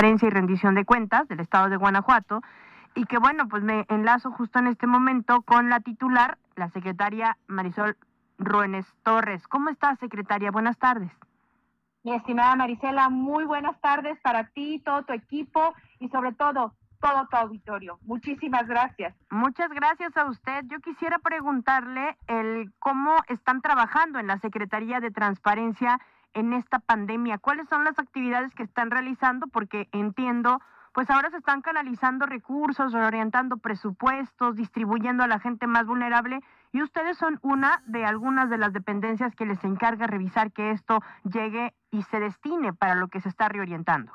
Transparencia y Rendición de Cuentas del Estado de Guanajuato y que bueno, pues me enlazo justo en este momento con la titular, la secretaria Marisol Ruénes Torres. ¿Cómo está, secretaria? Buenas tardes. Mi estimada Marisela, muy buenas tardes para ti, todo tu equipo y sobre todo todo tu auditorio. Muchísimas gracias. Muchas gracias a usted. Yo quisiera preguntarle el cómo están trabajando en la Secretaría de Transparencia en esta pandemia. ¿Cuáles son las actividades que están realizando? Porque entiendo, pues ahora se están canalizando recursos, reorientando presupuestos, distribuyendo a la gente más vulnerable y ustedes son una de algunas de las dependencias que les encarga revisar que esto llegue y se destine para lo que se está reorientando.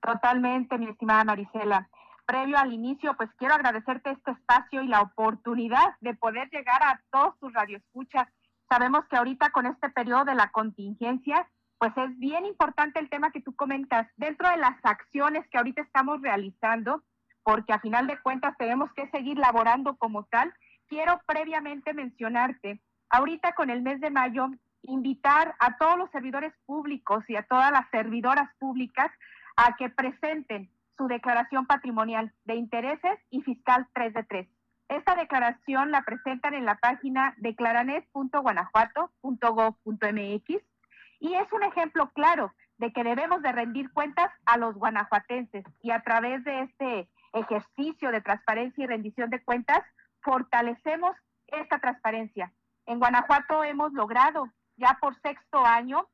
Totalmente, mi estimada Marisela. Previo al inicio, pues quiero agradecerte este espacio y la oportunidad de poder llegar a todos tus radioescuchas. Sabemos que ahorita con este periodo de la contingencia, pues es bien importante el tema que tú comentas. Dentro de las acciones que ahorita estamos realizando, porque a final de cuentas tenemos que seguir laborando como tal, quiero previamente mencionarte, ahorita con el mes de mayo, invitar a todos los servidores públicos y a todas las servidoras públicas a que presenten su declaración patrimonial de intereses y fiscal 3 de 3. Esta declaración la presentan en la página declaranet.guanajuato.gov.mx y es un ejemplo claro de que debemos de rendir cuentas a los guanajuatenses y a través de este ejercicio de transparencia y rendición de cuentas fortalecemos esta transparencia. En Guanajuato hemos logrado ya por sexto año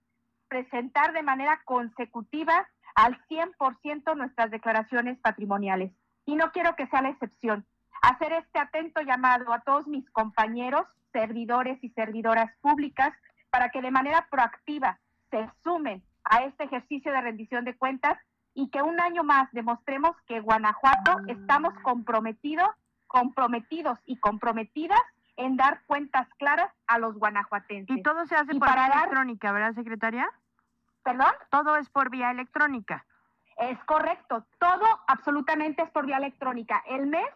presentar de manera consecutiva al 100% nuestras declaraciones patrimoniales. Y no quiero que sea la excepción. Hacer este atento llamado a todos mis compañeros, servidores y servidoras públicas, para que de manera proactiva se sumen a este ejercicio de rendición de cuentas y que un año más demostremos que Guanajuato estamos comprometidos, comprometidos y comprometidas en dar cuentas claras a los guanajuatenses. Y todo se hace por vía electrónica, ¿verdad, secretaria? ¿Perdón? Todo es por vía electrónica. Es correcto, todo absolutamente es por vía electrónica. El mes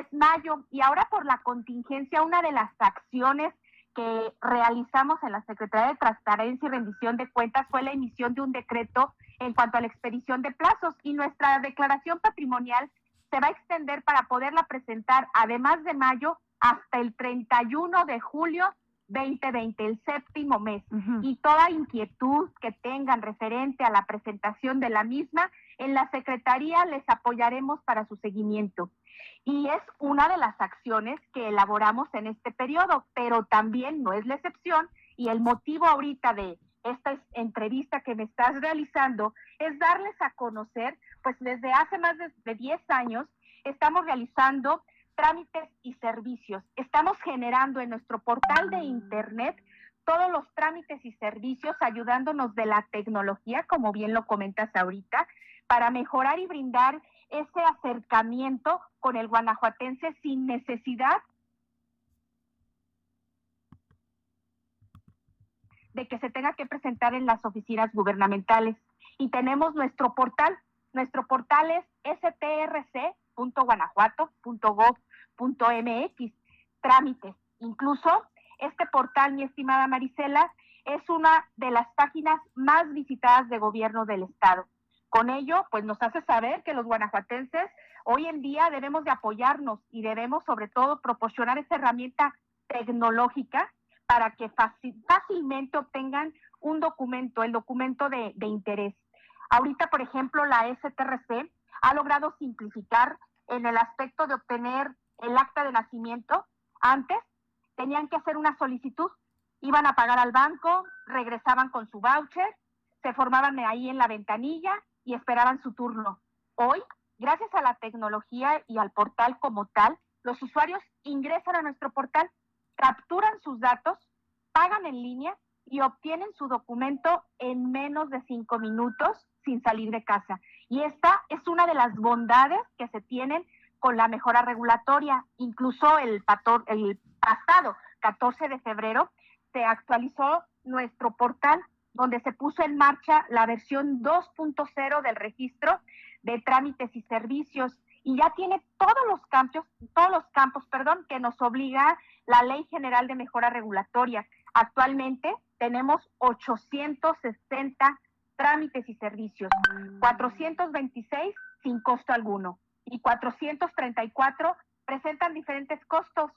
es mayo. Y ahora por la contingencia, una de las acciones que realizamos en la Secretaría de Transparencia y Rendición de Cuentas fue la emisión de un decreto en cuanto a la expedición de plazos. Y nuestra declaración patrimonial se va a extender para poderla presentar, además de mayo, hasta el 31 de julio 2020, el séptimo mes, y toda inquietud que tengan referente a la presentación de la misma, en la Secretaría les apoyaremos para su seguimiento. Y es una de las acciones que elaboramos en este periodo, pero también no es la excepción y el motivo ahorita de esta entrevista que me estás realizando es darles a conocer, pues desde hace más de 10 años estamos realizando trámites y servicios. Estamos generando en nuestro portal de Internet todos los trámites y servicios ayudándonos de la tecnología, como bien lo comentas ahorita, para mejorar y brindar ese acercamiento con el guanajuatense sin necesidad de que se tenga que presentar en las oficinas gubernamentales. Y tenemos nuestro portal, nuestro portal es strc .guanajuato.gov.mx Trámites. Incluso este portal, mi estimada Marisela, es una de las páginas más visitadas de gobierno del estado. Con ello, pues nos hace saber que los guanajuatenses hoy en día debemos de apoyarnos y debemos sobre todo proporcionar esa herramienta tecnológica para que fácilmente obtengan un documento, el documento de, de interés. Ahorita, por ejemplo, la STRC ha logrado simplificar en el aspecto de obtener el acta de nacimiento. Antes tenían que hacer una solicitud, iban a pagar al banco, regresaban con su voucher, se formaban ahí en la ventanilla y esperaban su turno. Hoy, gracias a la tecnología y al portal como tal, los usuarios ingresan a nuestro portal, capturan sus datos, pagan en línea y obtienen su documento en menos de cinco minutos sin salir de casa. Y esta es una de las bondades que se tienen con la mejora regulatoria. Incluso el, el pasado 14 de febrero se actualizó nuestro portal donde se puso en marcha la versión 2.0 del registro de trámites y servicios y ya tiene todos los campos, todos los campos, perdón, que nos obliga la Ley General de Mejora Regulatoria. Actualmente tenemos 860 trámites y servicios, 426 sin costo alguno y 434 presentan diferentes costos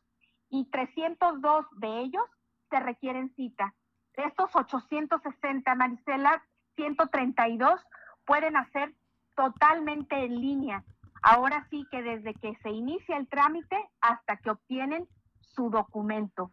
y 302 de ellos se requieren cita. De estos 860, Marisela, 132 pueden hacer totalmente en línea. Ahora sí que desde que se inicia el trámite hasta que obtienen su documento.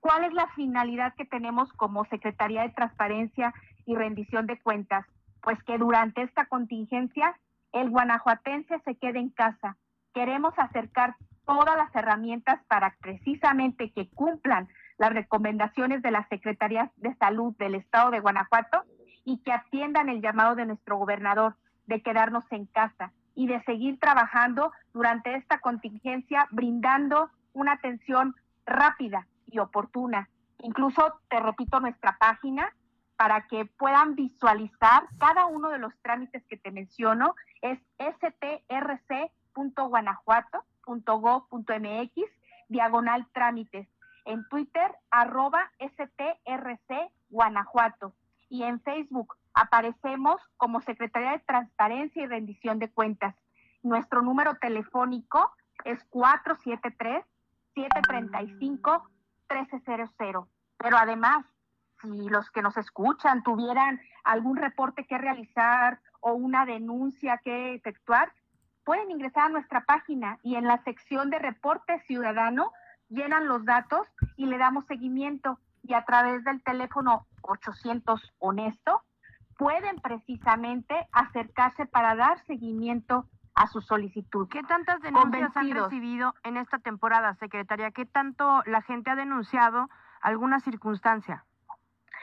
¿Cuál es la finalidad que tenemos como Secretaría de Transparencia y Rendición de Cuentas? Pues que durante esta contingencia el guanajuatense se quede en casa. Queremos acercar todas las herramientas para precisamente que cumplan las recomendaciones de la Secretaría de Salud del Estado de Guanajuato y que atiendan el llamado de nuestro gobernador de quedarnos en casa y de seguir trabajando durante esta contingencia brindando una atención rápida y oportuna. Incluso te repito nuestra página para que puedan visualizar cada uno de los trámites que te menciono es strc.guanajuato.go.mx diagonal trámites. En Twitter, arroba strc Guanajuato. Y en Facebook aparecemos como Secretaría de Transparencia y Rendición de Cuentas. Nuestro número telefónico es 473-735-1300. Pero además, si los que nos escuchan tuvieran algún reporte que realizar o una denuncia que efectuar, pueden ingresar a nuestra página y en la sección de reporte ciudadano llenan los datos y le damos seguimiento y a través del teléfono 800 honesto pueden precisamente acercarse para dar seguimiento a su solicitud. ¿Qué tantas denuncias han recibido en esta temporada, secretaria? ¿Qué tanto la gente ha denunciado alguna circunstancia?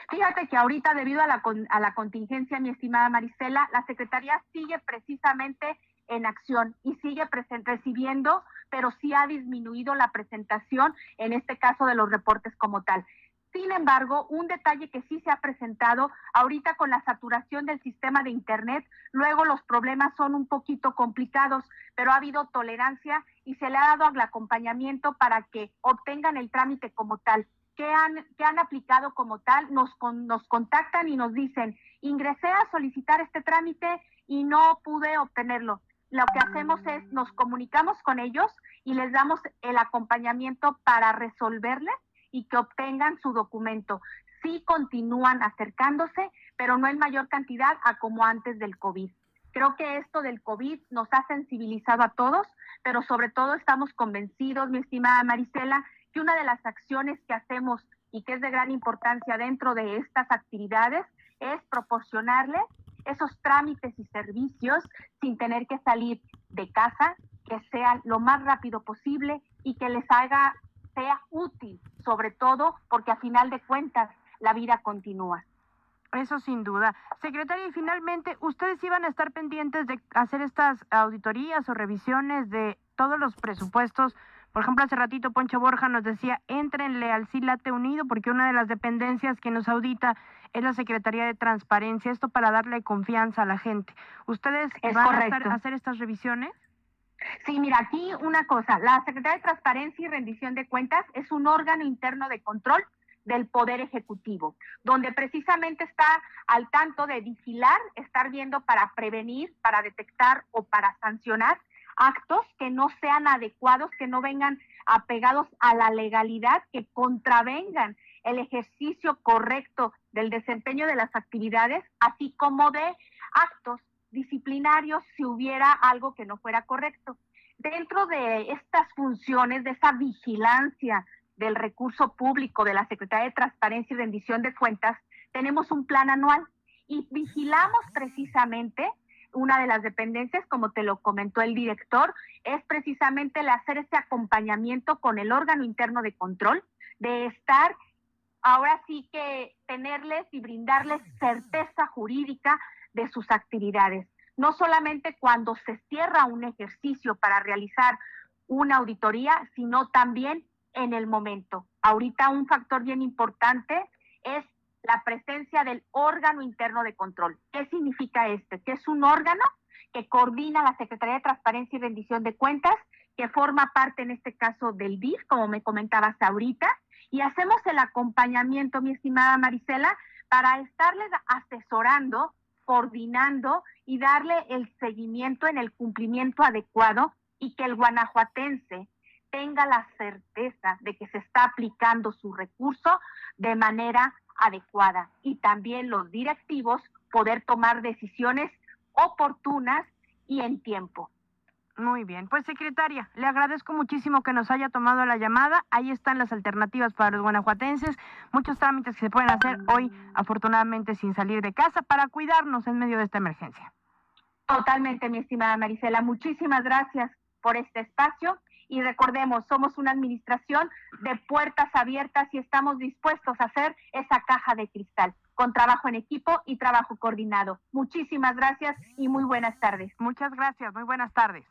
Fíjate que ahorita, debido a la, a la contingencia, mi estimada Marisela, la Secretaría sigue precisamente en acción y sigue recibiendo, pero sí ha disminuido la presentación, en este caso de los reportes como tal. Sin embargo, un detalle que sí se ha presentado ahorita con la saturación del sistema de Internet, luego los problemas son un poquito complicados, pero ha habido tolerancia y se le ha dado el acompañamiento para que obtengan el trámite como tal que han, que han aplicado como tal, nos, nos contactan y nos dicen, ingresé a solicitar este trámite y no pude obtenerlo. Lo que hacemos es, nos comunicamos con ellos y les damos el acompañamiento para resolverles y que obtengan su documento. Sí continúan acercándose, pero no en mayor cantidad a como antes del COVID. Creo que esto del COVID nos ha sensibilizado a todos, pero sobre todo estamos convencidos, mi estimada Marisela, una de las acciones que hacemos y que es de gran importancia dentro de estas actividades es proporcionarles esos trámites y servicios sin tener que salir de casa, que sean lo más rápido posible y que les haga, sea útil, sobre todo porque a final de cuentas la vida continúa. Eso sin duda. Secretaria, y finalmente, ¿ustedes iban a estar pendientes de hacer estas auditorías o revisiones de todos los presupuestos por ejemplo, hace ratito Poncho Borja nos decía, entrenle al CILATE Unido porque una de las dependencias que nos audita es la Secretaría de Transparencia, esto para darle confianza a la gente. ¿Ustedes van a, hacer estas revisiones? Sí, mira, aquí una cosa, la Secretaría de Transparencia y Rendición de Cuentas es un órgano interno de control del Poder Ejecutivo, donde precisamente está al tanto de vigilar, estar viendo para prevenir, para detectar o para sancionar actos que no sean adecuados, que no vengan apegados a la legalidad, que contravengan el ejercicio correcto del desempeño de las actividades, así como de actos disciplinarios si hubiera algo que no fuera correcto. Dentro de estas funciones, de esa vigilancia del recurso público de la Secretaría de Transparencia y Rendición de Cuentas, tenemos un plan anual y vigilamos precisamente una de las dependencias, como te lo comentó el director, es precisamente el hacer ese acompañamiento con el órgano interno de control, de estar ahora sí que tenerles y brindarles certeza jurídica de sus actividades. No solamente cuando se cierra un ejercicio para realizar una auditoría, sino también en el momento. Ahorita un factor bien importante es la presencia del órgano interno de control. ¿Qué significa este? Que es un órgano que coordina la Secretaría de Transparencia y Rendición de Cuentas, que forma parte en este caso del DIF, como me comentabas ahorita, y hacemos el acompañamiento, mi estimada Marisela, para estarles asesorando coordinando y darle el seguimiento en el cumplimiento adecuado y que el guanajuatense tenga la certeza de que se está aplicando su recurso de manera adecuada y también los directivos poder tomar decisiones oportunas y en tiempo. Muy bien, pues secretaria, le agradezco muchísimo que nos haya tomado la llamada. Ahí están las alternativas para los guanajuatenses, muchos trámites que se pueden hacer hoy, afortunadamente sin salir de casa, para cuidarnos en medio de esta emergencia. Totalmente, mi estimada Marisela. Muchísimas gracias por este espacio y recordemos, somos una administración de puertas abiertas y estamos dispuestos a hacer esa caja de cristal con trabajo en equipo y trabajo coordinado. Muchísimas gracias y muy buenas tardes. Muchas gracias, muy buenas tardes.